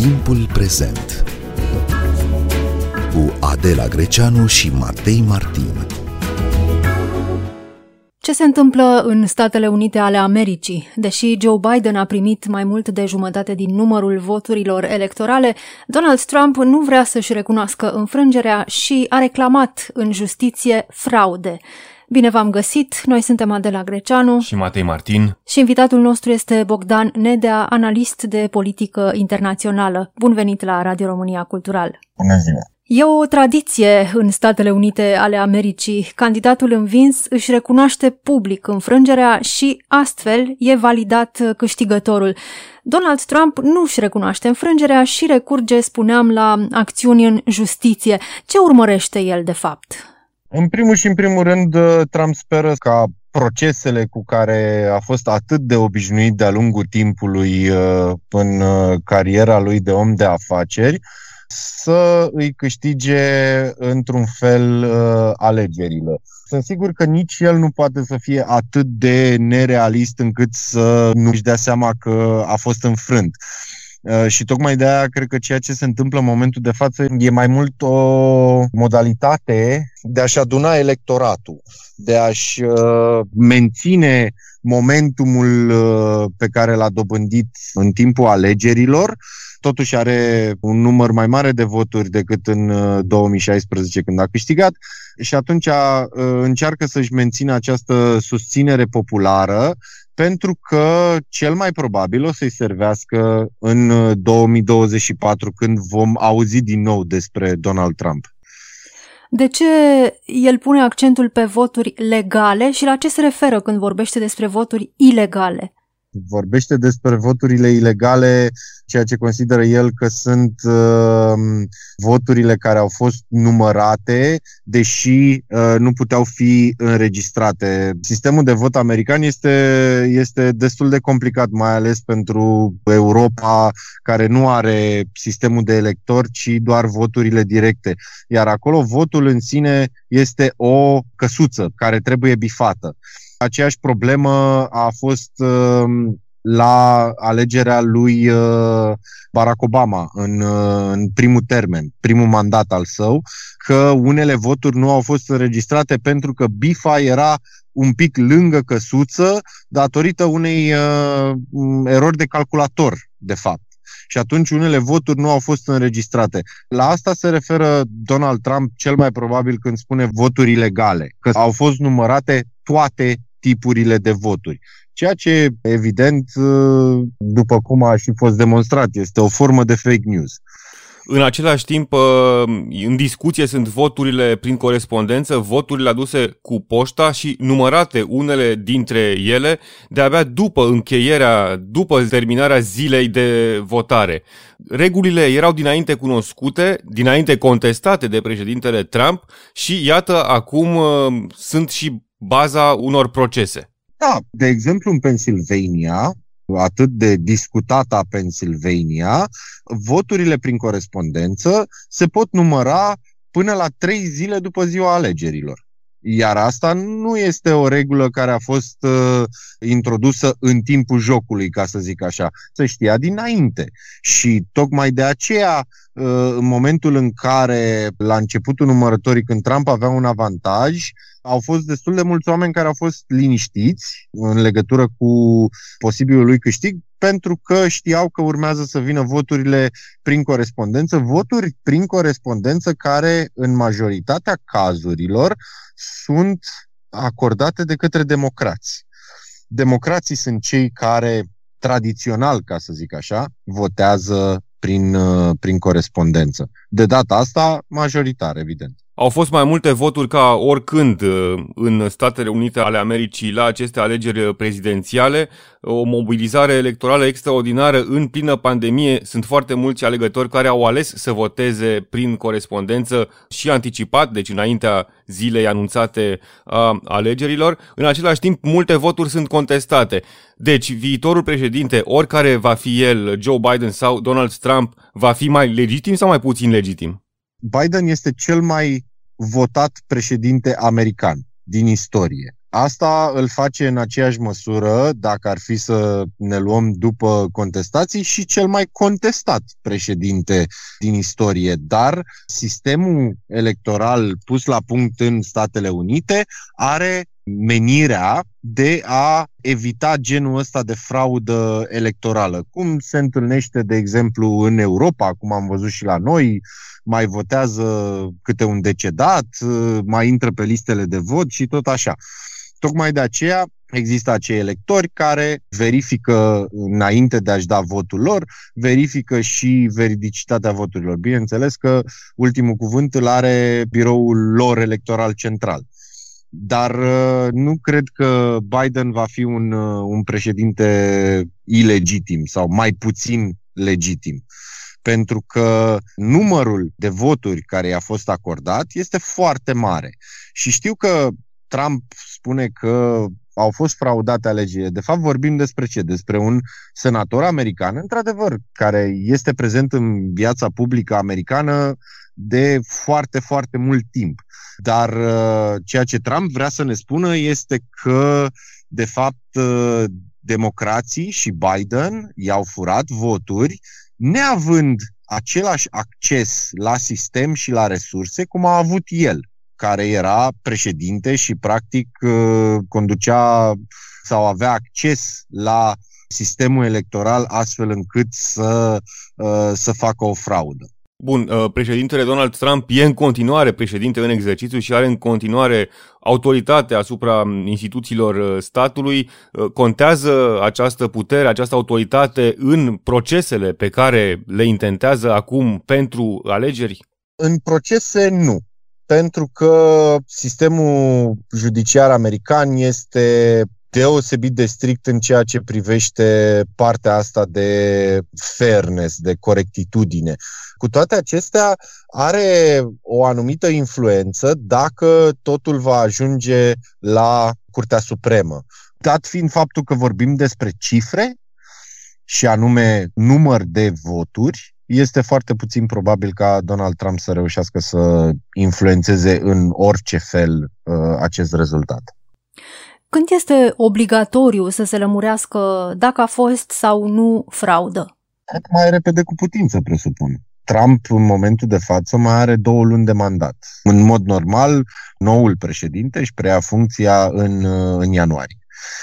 Timpul prezent cu Adela Greceanu și Matei Martin. Ce se întâmplă în Statele Unite ale Americii? Deși Joe Biden a primit mai mult de jumătate din numărul voturilor electorale, Donald Trump nu vrea să-și recunoască înfrângerea și a reclamat în justiție fraude. Bine v-am găsit! Noi suntem Adela Greceanu și Matei Martin și invitatul nostru este Bogdan Nedea, analist de politică internațională. Bun venit la Radio România Cultural! Bună ziua! E o tradiție în Statele Unite ale Americii. Candidatul învins își recunoaște public înfrângerea și astfel e validat câștigătorul. Donald Trump nu își recunoaște înfrângerea și recurge, spuneam, la acțiuni în justiție. Ce urmărește el de fapt? În primul și în primul rând, uh, Trump speră ca procesele cu care a fost atât de obișnuit de-a lungul timpului uh, în uh, cariera lui de om de afaceri să îi câștige într-un fel alegerile. Sunt sigur că nici el nu poate să fie atât de nerealist încât să nu-și dea seama că a fost înfrânt. Uh, și tocmai de aia cred că ceea ce se întâmplă în momentul de față e mai mult o modalitate de a-și aduna electoratul, de a-și uh, menține momentumul uh, pe care l-a dobândit în timpul alegerilor, totuși are un număr mai mare de voturi decât în 2016 când a câștigat. Și atunci încearcă să-și mențină această susținere populară pentru că cel mai probabil o să-i servească în 2024 uh, când vom auzi din nou despre Donald Trump. De ce el pune accentul pe voturi legale și la ce se referă când vorbește despre voturi ilegale? Vorbește despre voturile ilegale, ceea ce consideră el că sunt uh, voturile care au fost numărate, deși uh, nu puteau fi înregistrate. Sistemul de vot american este, este destul de complicat, mai ales pentru Europa, care nu are sistemul de electori, ci doar voturile directe. Iar acolo votul în sine este o căsuță care trebuie bifată. Aceeași problemă a fost um, la alegerea lui uh, Barack Obama în, uh, în primul termen, primul mandat al său, că unele voturi nu au fost înregistrate pentru că bifa era un pic lângă căsuță datorită unei uh, erori de calculator, de fapt. Și atunci unele voturi nu au fost înregistrate. La asta se referă Donald Trump cel mai probabil când spune voturi ilegale, că au fost numărate toate tipurile de voturi. Ceea ce, evident, după cum a și fost demonstrat, este o formă de fake news. În același timp, ă, în discuție sunt voturile prin corespondență, voturile aduse cu poșta și numărate unele dintre ele de-abia după încheierea, după terminarea zilei de votare. Regulile erau dinainte cunoscute, dinainte contestate de președintele Trump și iată acum ă, sunt și baza unor procese. Da, de exemplu în Pennsylvania, atât de discutata Pennsylvania, voturile prin corespondență se pot număra până la trei zile după ziua alegerilor. Iar asta nu este o regulă care a fost uh, introdusă în timpul jocului, ca să zic așa. Se știa dinainte. Și tocmai de aceea, uh, în momentul în care, la începutul numărătorii, când Trump avea un avantaj, au fost destul de mulți oameni care au fost liniștiți în legătură cu posibilul lui câștig, pentru că știau că urmează să vină voturile prin corespondență, voturi prin corespondență care, în majoritatea cazurilor, sunt acordate de către democrați. Democrații sunt cei care, tradițional, ca să zic așa, votează prin, prin corespondență. De data asta, majoritar, evident. Au fost mai multe voturi ca oricând uh, în Statele Unite ale Americii la aceste alegeri prezidențiale. O mobilizare electorală extraordinară în plină pandemie. Sunt foarte mulți alegători care au ales să voteze prin corespondență și anticipat, deci înaintea zilei anunțate a alegerilor. În același timp, multe voturi sunt contestate. Deci, viitorul președinte, oricare va fi el, Joe Biden sau Donald Trump, va fi mai legitim sau mai puțin legitim? Biden este cel mai votat președinte american din istorie. Asta îl face în aceeași măsură, dacă ar fi să ne luăm după contestații, și cel mai contestat președinte din istorie. Dar sistemul electoral pus la punct în Statele Unite are menirea de a evita genul ăsta de fraudă electorală, cum se întâlnește, de exemplu, în Europa, cum am văzut și la noi, mai votează câte un decedat, mai intră pe listele de vot și tot așa. Tocmai de aceea există acei electori care verifică înainte de a-și da votul lor, verifică și veridicitatea voturilor. Bineînțeles că ultimul cuvânt îl are biroul lor electoral central. Dar uh, nu cred că Biden va fi un, uh, un președinte ilegitim sau mai puțin legitim. Pentru că numărul de voturi care i-a fost acordat este foarte mare. Și știu că Trump spune că au fost fraudate alegerile. De fapt, vorbim despre ce? Despre un senator american, într-adevăr, care este prezent în viața publică americană de foarte, foarte mult timp. Dar uh, ceea ce Trump vrea să ne spună este că, de fapt, uh, democrații și Biden i-au furat voturi neavând același acces la sistem și la resurse cum a avut el care era președinte și practic uh, conducea sau avea acces la sistemul electoral astfel încât să, uh, să facă o fraudă. Bun, uh, președintele Donald Trump e în continuare președinte în exercițiu și are în continuare autoritate asupra instituțiilor statului. Contează această putere, această autoritate în procesele pe care le intentează acum pentru alegeri? În procese nu pentru că sistemul judiciar american este deosebit de strict în ceea ce privește partea asta de fairness, de corectitudine. Cu toate acestea, are o anumită influență dacă totul va ajunge la Curtea Supremă. Dat fiind faptul că vorbim despre cifre, și anume număr de voturi, este foarte puțin probabil ca Donald Trump să reușească să influențeze în orice fel uh, acest rezultat. Când este obligatoriu să se lămurească dacă a fost sau nu fraudă? Cât mai repede cu putință, presupun. Trump, în momentul de față, mai are două luni de mandat. În mod normal, noul președinte își preia funcția în, uh, în ianuarie.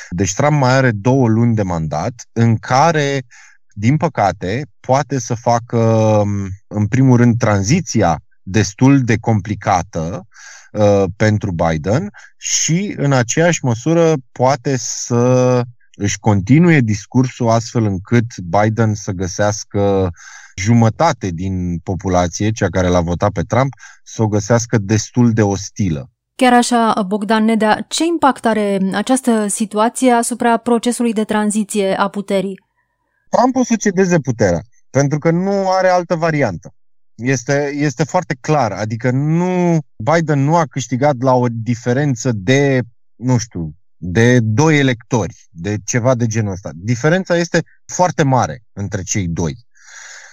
Deci Trump mai are două luni de mandat în care din păcate, poate să facă, în primul rând, tranziția destul de complicată uh, pentru Biden și, în aceeași măsură, poate să își continue discursul astfel încât Biden să găsească jumătate din populație, cea care l-a votat pe Trump, să o găsească destul de ostilă. Chiar așa, Bogdan Nedea, ce impact are această situație asupra procesului de tranziție a puterii? Trump o să cedeze puterea, pentru că nu are altă variantă. Este, este foarte clar, adică nu Biden nu a câștigat la o diferență de, nu știu, de doi electori, de ceva de genul ăsta. Diferența este foarte mare între cei doi.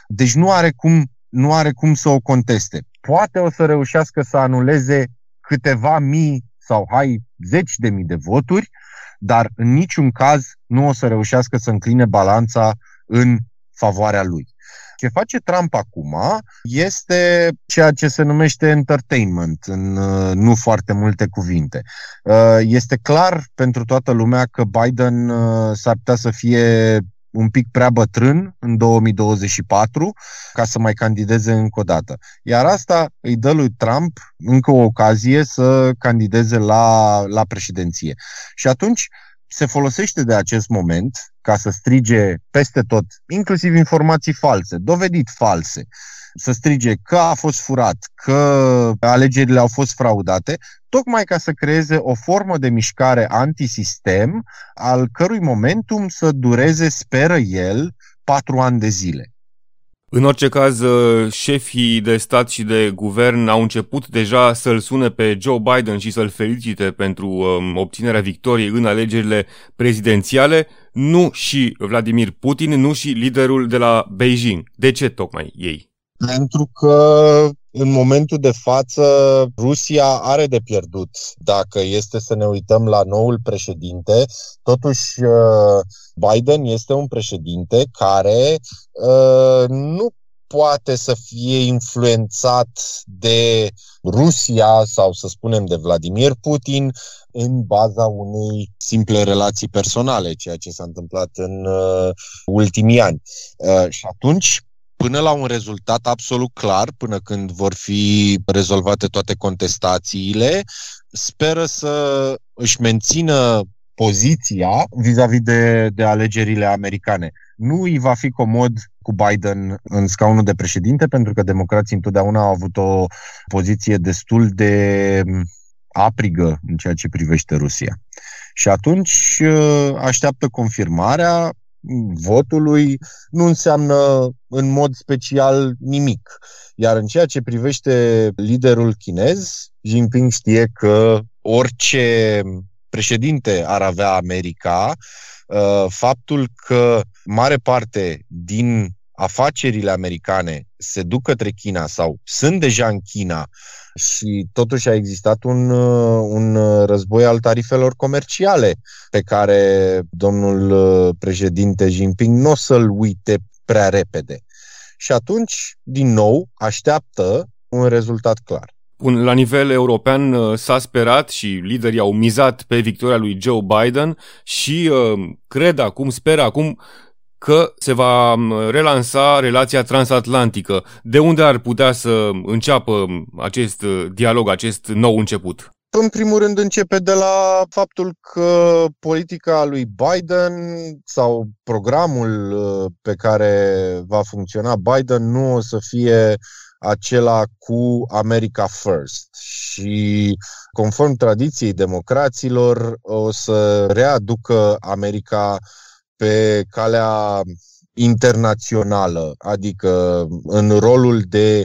Deci nu are cum, nu are cum să o conteste. Poate o să reușească să anuleze câteva mii sau hai zeci de mii de voturi, dar în niciun caz nu o să reușească să încline balanța în favoarea lui. Ce face Trump acum este ceea ce se numește entertainment, în uh, nu foarte multe cuvinte. Uh, este clar pentru toată lumea că Biden uh, s-ar putea să fie un pic prea bătrân în 2024 ca să mai candideze încă o dată. Iar asta îi dă lui Trump încă o ocazie să candideze la, la președinție. Și atunci se folosește de acest moment ca să strige peste tot, inclusiv informații false, dovedit false, să strige că a fost furat, că alegerile au fost fraudate, tocmai ca să creeze o formă de mișcare antisistem, al cărui momentum să dureze, speră el, patru ani de zile. În orice caz, uh, șefii de stat și de guvern au început deja să-l sune pe Joe Biden și să-l felicite pentru um, obținerea victoriei în alegerile prezidențiale, nu și Vladimir Putin, nu și liderul de la Beijing. De ce tocmai ei? Pentru că în momentul de față, Rusia are de pierdut dacă este să ne uităm la noul președinte. Totuși, uh, Biden este un președinte care uh, nu poate să fie influențat de Rusia sau să spunem de Vladimir Putin în baza unei simple relații personale, ceea ce s-a întâmplat în uh, ultimii ani. Uh, și atunci până la un rezultat absolut clar, până când vor fi rezolvate toate contestațiile, speră să își mențină poziția vis-a-vis de, de alegerile americane. Nu îi va fi comod cu Biden în scaunul de președinte, pentru că democrații întotdeauna au avut o poziție destul de aprigă în ceea ce privește Rusia. Și atunci așteaptă confirmarea, votului nu înseamnă în mod special nimic. Iar în ceea ce privește liderul chinez, Jinping știe că orice președinte ar avea America, uh, faptul că mare parte din afacerile americane se duc către China sau sunt deja în China și totuși a existat un, uh, un uh, război al tarifelor comerciale pe care domnul uh, președinte Jinping nu o să-l uite prea repede. Și atunci, din nou, așteaptă un rezultat clar. La nivel european s-a sperat și liderii au mizat pe victoria lui Joe Biden și cred acum, sper acum că se va relansa relația transatlantică. De unde ar putea să înceapă acest uh, dialog, acest nou început? În primul rând începe de la faptul că politica lui Biden sau programul uh, pe care va funcționa Biden nu o să fie acela cu America First și conform tradiției democraților o să readucă America pe calea internațională, adică în rolul de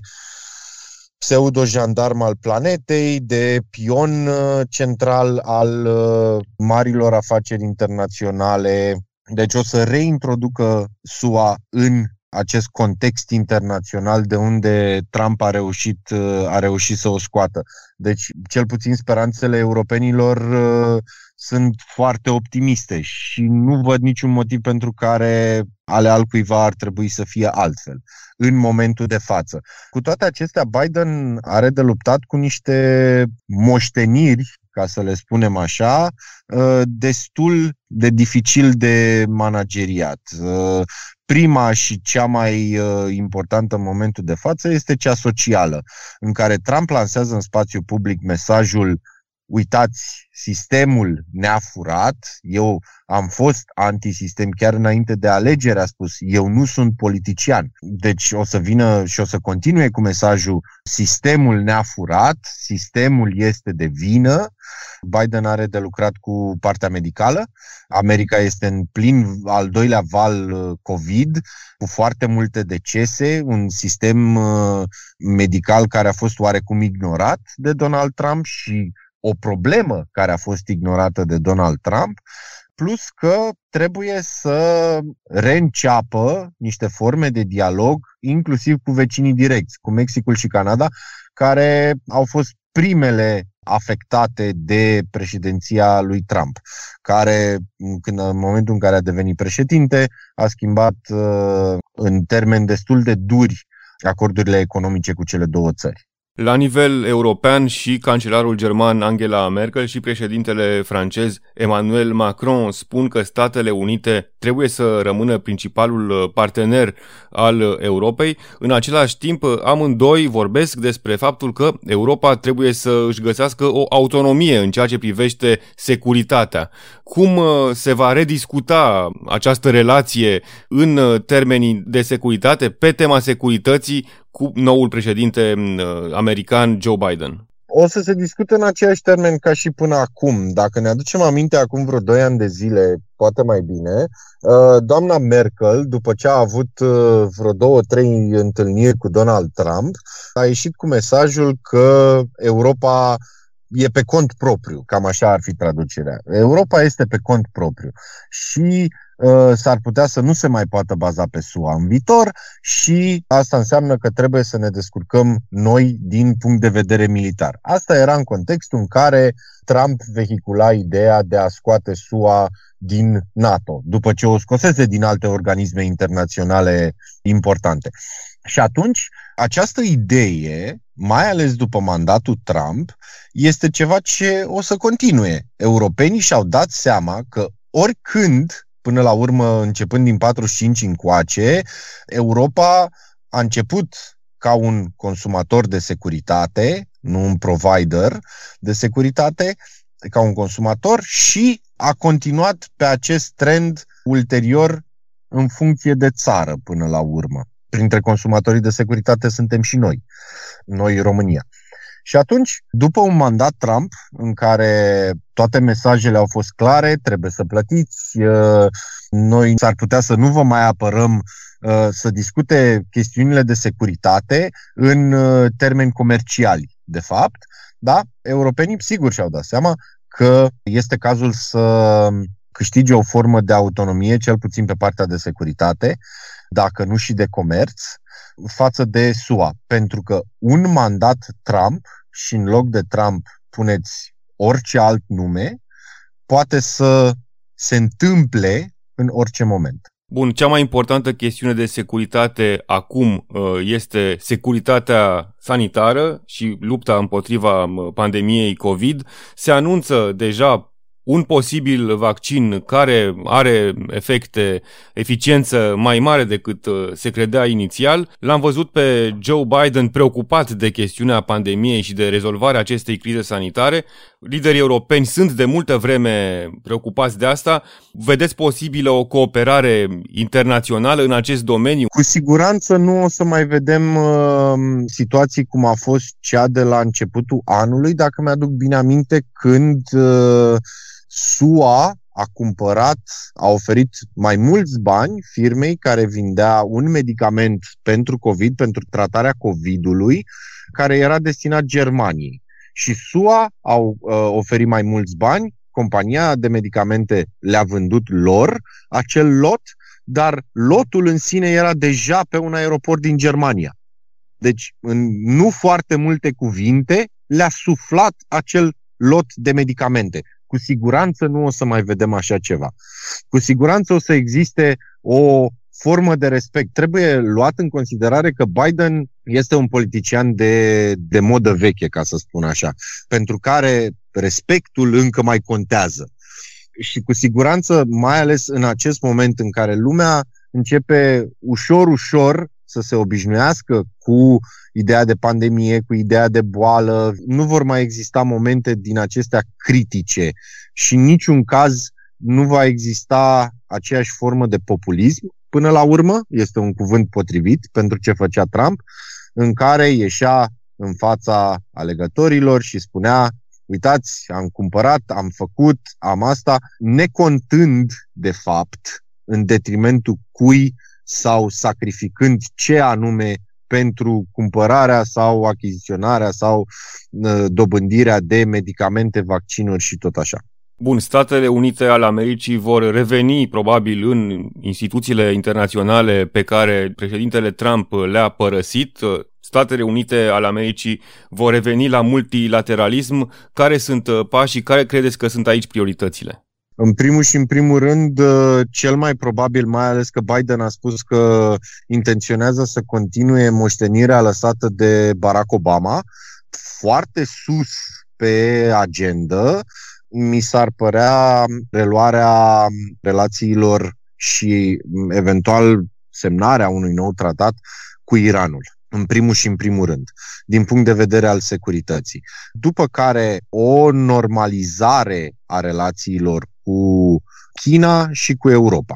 pseudo-jandarm al planetei, de pion uh, central al uh, marilor afaceri internaționale. Deci o să reintroducă SUA în acest context internațional de unde Trump a reușit, uh, a reușit să o scoată. Deci, cel puțin speranțele europenilor sunt foarte optimiste și nu văd niciun motiv pentru care ale altcuiva ar trebui să fie altfel în momentul de față. Cu toate acestea, Biden are de luptat cu niște moșteniri, ca să le spunem așa, uh, destul de dificil de manageriat. Uh, prima și cea mai uh, importantă în momentul de față este cea socială, în care Trump lansează în spațiu public mesajul uitați, sistemul ne-a furat, eu am fost antisistem chiar înainte de alegere, a spus, eu nu sunt politician. Deci o să vină și o să continue cu mesajul sistemul ne-a furat, sistemul este de vină, Biden are de lucrat cu partea medicală, America este în plin al doilea val uh, COVID, cu foarte multe decese, un sistem uh, medical care a fost oarecum ignorat de Donald Trump și o problemă care a fost ignorată de Donald Trump, plus că trebuie să reînceapă niște forme de dialog, inclusiv cu vecinii direcți, cu Mexicul și Canada, care au fost primele afectate de președinția lui Trump, care când, în momentul în care a devenit președinte a schimbat uh, în termeni destul de duri acordurile economice cu cele două țări. La nivel european și cancelarul german Angela Merkel și președintele francez Emmanuel Macron spun că Statele Unite trebuie să rămână principalul uh, partener al Europei. În același timp, amândoi vorbesc despre faptul că Europa trebuie să își găsească o autonomie în ceea ce privește securitatea. Cum uh, se va rediscuta această relație în uh, termenii de securitate, pe tema securității, cu noul președinte uh, american Joe Biden? O să se discute în aceiași termen ca și până acum. Dacă ne aducem aminte acum vreo 2 ani de zile, poate mai bine, uh, doamna Merkel, după ce a avut uh, vreo două, trei întâlniri cu Donald Trump, a ieșit cu mesajul că Europa e pe cont propriu, cam așa ar fi traducerea. Europa este pe cont propriu. Și uh, s-ar putea să nu se mai poată baza pe SUA în viitor și asta înseamnă că trebuie să ne descurcăm noi din punct de vedere militar. Asta era în contextul în care Trump vehicula ideea de a scoate SUA din NATO, după ce o scosese din alte organisme internaționale importante. Și atunci, această idee, mai ales după mandatul Trump, este ceva ce o să continue. Europenii și-au dat seama că oricând, până la urmă, începând din 45 încoace, Europa a început ca un consumator de securitate, nu un provider de securitate, ca un consumator și a continuat pe acest trend ulterior în funcție de țară până la urmă. Printre consumatorii de securitate suntem și noi, noi România. Și atunci, după un mandat Trump în care toate mesajele au fost clare, trebuie să plătiți, uh, noi s-ar putea să nu vă mai apărăm uh, să discute chestiunile de securitate în uh, termeni comerciali, de fapt, da? Europenii sigur și-au dat seama că este cazul să câștige o formă de autonomie, cel puțin pe partea de securitate, dacă nu și de comerț, față de SUA. Pentru că un mandat Trump și în loc de Trump puneți orice alt nume, poate să se întâmple în orice moment. Bun, cea mai importantă chestiune de securitate acum uh, este securitatea sanitară și lupta împotriva uh, pandemiei COVID. Se anunță deja un posibil vaccin care are efecte, eficiență mai mare decât uh, se credea inițial. L-am văzut pe Joe Biden preocupat de chestiunea pandemiei și de rezolvarea acestei crize sanitare. Liderii europeni sunt de multă vreme preocupați de asta. Vedeți posibilă o cooperare internațională în acest domeniu? Cu siguranță nu o să mai vedem uh, situații cum a fost cea de la începutul anului, dacă mi-aduc bine aminte, când uh, SUA a cumpărat, a oferit mai mulți bani firmei care vindea un medicament pentru COVID, pentru tratarea COVID-ului, care era destinat Germaniei. Și SUA au uh, oferit mai mulți bani, compania de medicamente le-a vândut lor acel lot, dar lotul în sine era deja pe un aeroport din Germania. Deci, în nu foarte multe cuvinte, le-a suflat acel lot de medicamente cu siguranță nu o să mai vedem așa ceva. Cu siguranță o să existe o formă de respect. Trebuie luat în considerare că Biden este un politician de, de modă veche, ca să spun așa, pentru care respectul încă mai contează. Și cu siguranță, mai ales în acest moment în care lumea începe ușor, ușor să se obișnuiască cu ideea de pandemie, cu ideea de boală. Nu vor mai exista momente din acestea critice și în niciun caz nu va exista aceeași formă de populism. Până la urmă, este un cuvânt potrivit pentru ce făcea Trump, în care ieșea în fața alegătorilor și spunea uitați, am cumpărat, am făcut, am asta, necontând, de fapt, în detrimentul cui sau sacrificând ce anume pentru cumpărarea sau achiziționarea sau uh, dobândirea de medicamente, vaccinuri și tot așa. Bun, Statele Unite ale Americii vor reveni probabil în instituțiile internaționale pe care președintele Trump le-a părăsit. Statele Unite ale Americii vor reveni la multilateralism. Care sunt uh, pașii? Care credeți că sunt aici prioritățile? În primul și în primul rând, uh, cel mai probabil, mai ales că Biden a spus că intenționează să continue moștenirea lăsată de Barack Obama, foarte sus pe agenda, mi s-ar părea reluarea relațiilor și eventual semnarea unui nou tratat cu Iranul în primul și în primul rând, din punct de vedere al securității. După care o normalizare a relațiilor cu China și cu Europa.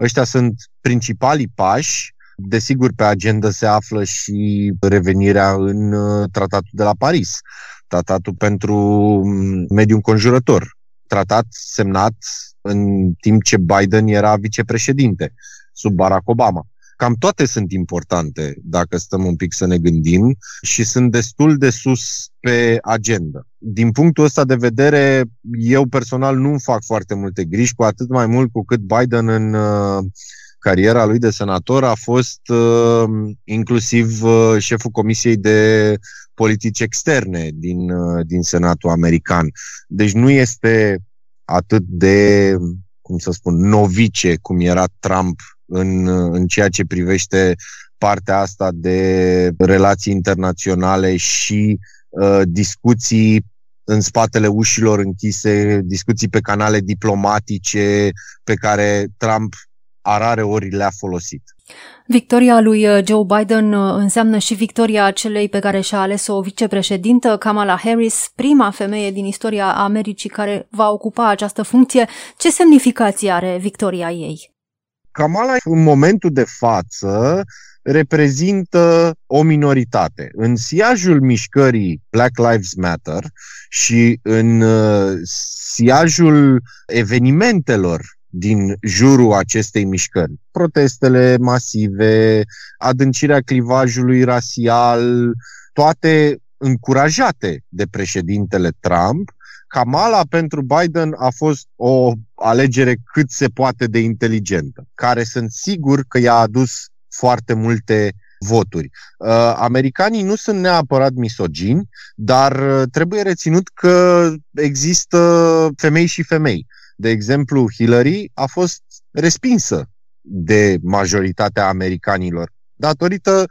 Ăștia sunt principalii pași. Desigur, pe agenda se află și revenirea în uh, tratatul de la Paris, tratatul pentru mm, mediul înconjurător, tratat semnat în timp ce Biden era vicepreședinte sub Barack Obama. Cam toate sunt importante dacă stăm un pic să ne gândim și sunt destul de sus pe agenda. Din punctul ăsta de vedere, eu personal nu fac foarte multe griji, cu atât mai mult cu cât Biden în uh, cariera lui de senator a fost uh, inclusiv uh, șeful Comisiei de Politici Externe din, uh, din Senatul American. Deci nu este atât de, cum să spun, novice cum era Trump în, în ceea ce privește partea asta de relații internaționale și uh, discuții în spatele ușilor închise, discuții pe canale diplomatice pe care Trump a rare ori le-a folosit. Victoria lui uh, Joe Biden uh, înseamnă și victoria celei pe care și-a ales-o o vicepreședintă, Kamala Harris, prima femeie din istoria Americii care va ocupa această funcție. Ce semnificație are victoria ei? Kamala, în momentul de față, reprezintă o minoritate. În siajul mișcării Black Lives Matter și în uh, siajul evenimentelor din jurul acestei mișcări. Protestele masive, adâncirea clivajului rasial, toate încurajate de președintele Trump, Kamala pentru Biden a fost o alegere cât se poate de inteligentă, care sunt sigur că i-a adus foarte multe voturi. Uh, americanii nu sunt neapărat misogini, dar uh, trebuie reținut că există femei și femei. De exemplu, Hillary a fost respinsă de majoritatea americanilor datorită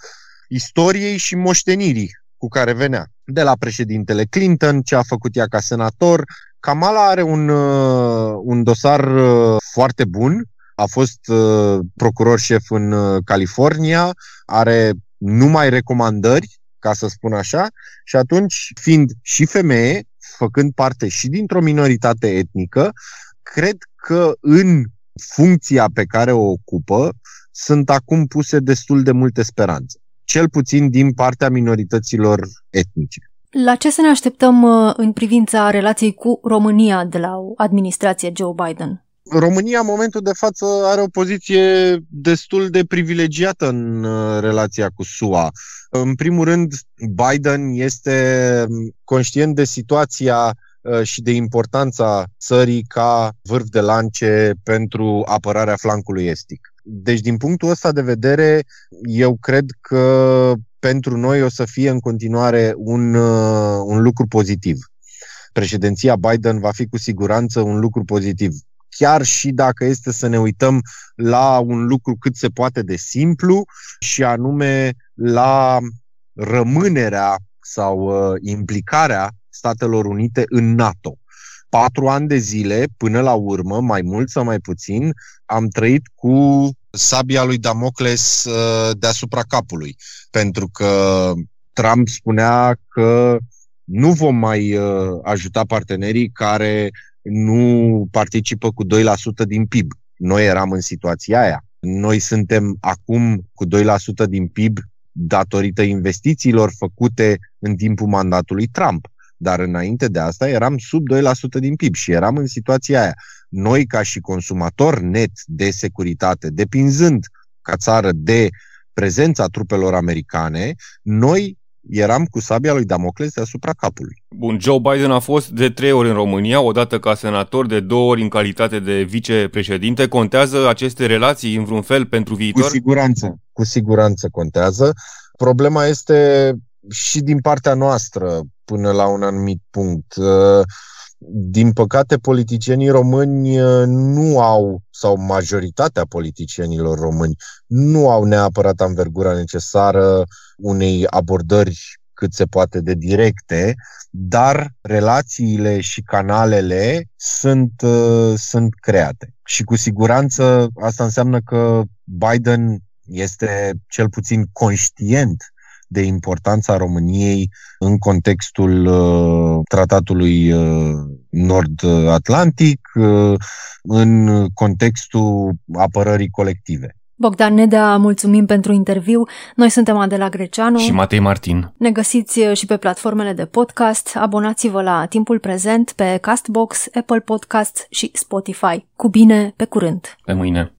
istoriei și moștenirii cu care venea. De la președintele Clinton, ce a făcut ea ca senator, Kamala are un, uh, un dosar uh, foarte bun, a fost uh, procuror șef în California, are numai recomandări, ca să spun așa, și atunci, fiind și femeie, făcând parte și dintr-o minoritate etnică, cred că în funcția pe care o ocupă sunt acum puse destul de multe speranțe, cel puțin din partea minorităților etnice. La ce să ne așteptăm uh, în privința relației cu România de la o administrație Joe Biden? România, în momentul de față, are o poziție destul de privilegiată în uh, relația cu SUA. În primul rând, Biden este conștient de situația Uh, și de importanța țării ca vârf de lance pentru apărarea flancului estic. Deci, din punctul ăsta de vedere, eu cred că pentru noi o să fie în continuare un, uh, un lucru pozitiv. Președinția Biden va fi cu siguranță un lucru pozitiv. Chiar și dacă este să ne uităm la un lucru cât se poate de simplu și anume la rămânerea sau uh, implicarea Statelor Unite în NATO. Patru ani de zile, până la urmă, mai mult sau mai puțin, am trăit cu sabia lui Damocles uh, deasupra capului. Pentru că Trump spunea că nu vom mai uh, ajuta partenerii care nu participă cu 2% din PIB. Noi eram în situația aia. Noi suntem acum cu 2% din PIB datorită investițiilor făcute în timpul mandatului Trump. Dar înainte de asta eram sub 2% din PIB și eram în situația aia. Noi, ca și consumator net de securitate, depinzând ca țară de prezența trupelor americane, noi eram cu sabia lui Damocles deasupra capului. Bun, Joe Biden a fost de trei ori în România, odată ca senator, de două ori în calitate de vicepreședinte. Contează aceste relații în vreun fel pentru viitor? Cu siguranță, cu siguranță contează. Problema este și din partea noastră până la un anumit punct. Uh, din păcate, politicienii români uh, nu au, sau majoritatea politicienilor români, nu au neapărat anvergura necesară unei abordări cât se poate de directe, dar relațiile și canalele sunt, uh, sunt create. Și cu siguranță asta înseamnă că Biden este cel puțin conștient de importanța României în contextul uh, tratatului uh, nord-atlantic, uh, în contextul apărării colective. Bogdan Nedea, mulțumim pentru interviu. Noi suntem Adela Greceanu și Matei Martin. Ne găsiți și pe platformele de podcast. Abonați-vă la Timpul Prezent pe Castbox, Apple Podcasts și Spotify. Cu bine, pe curând! Pe mâine!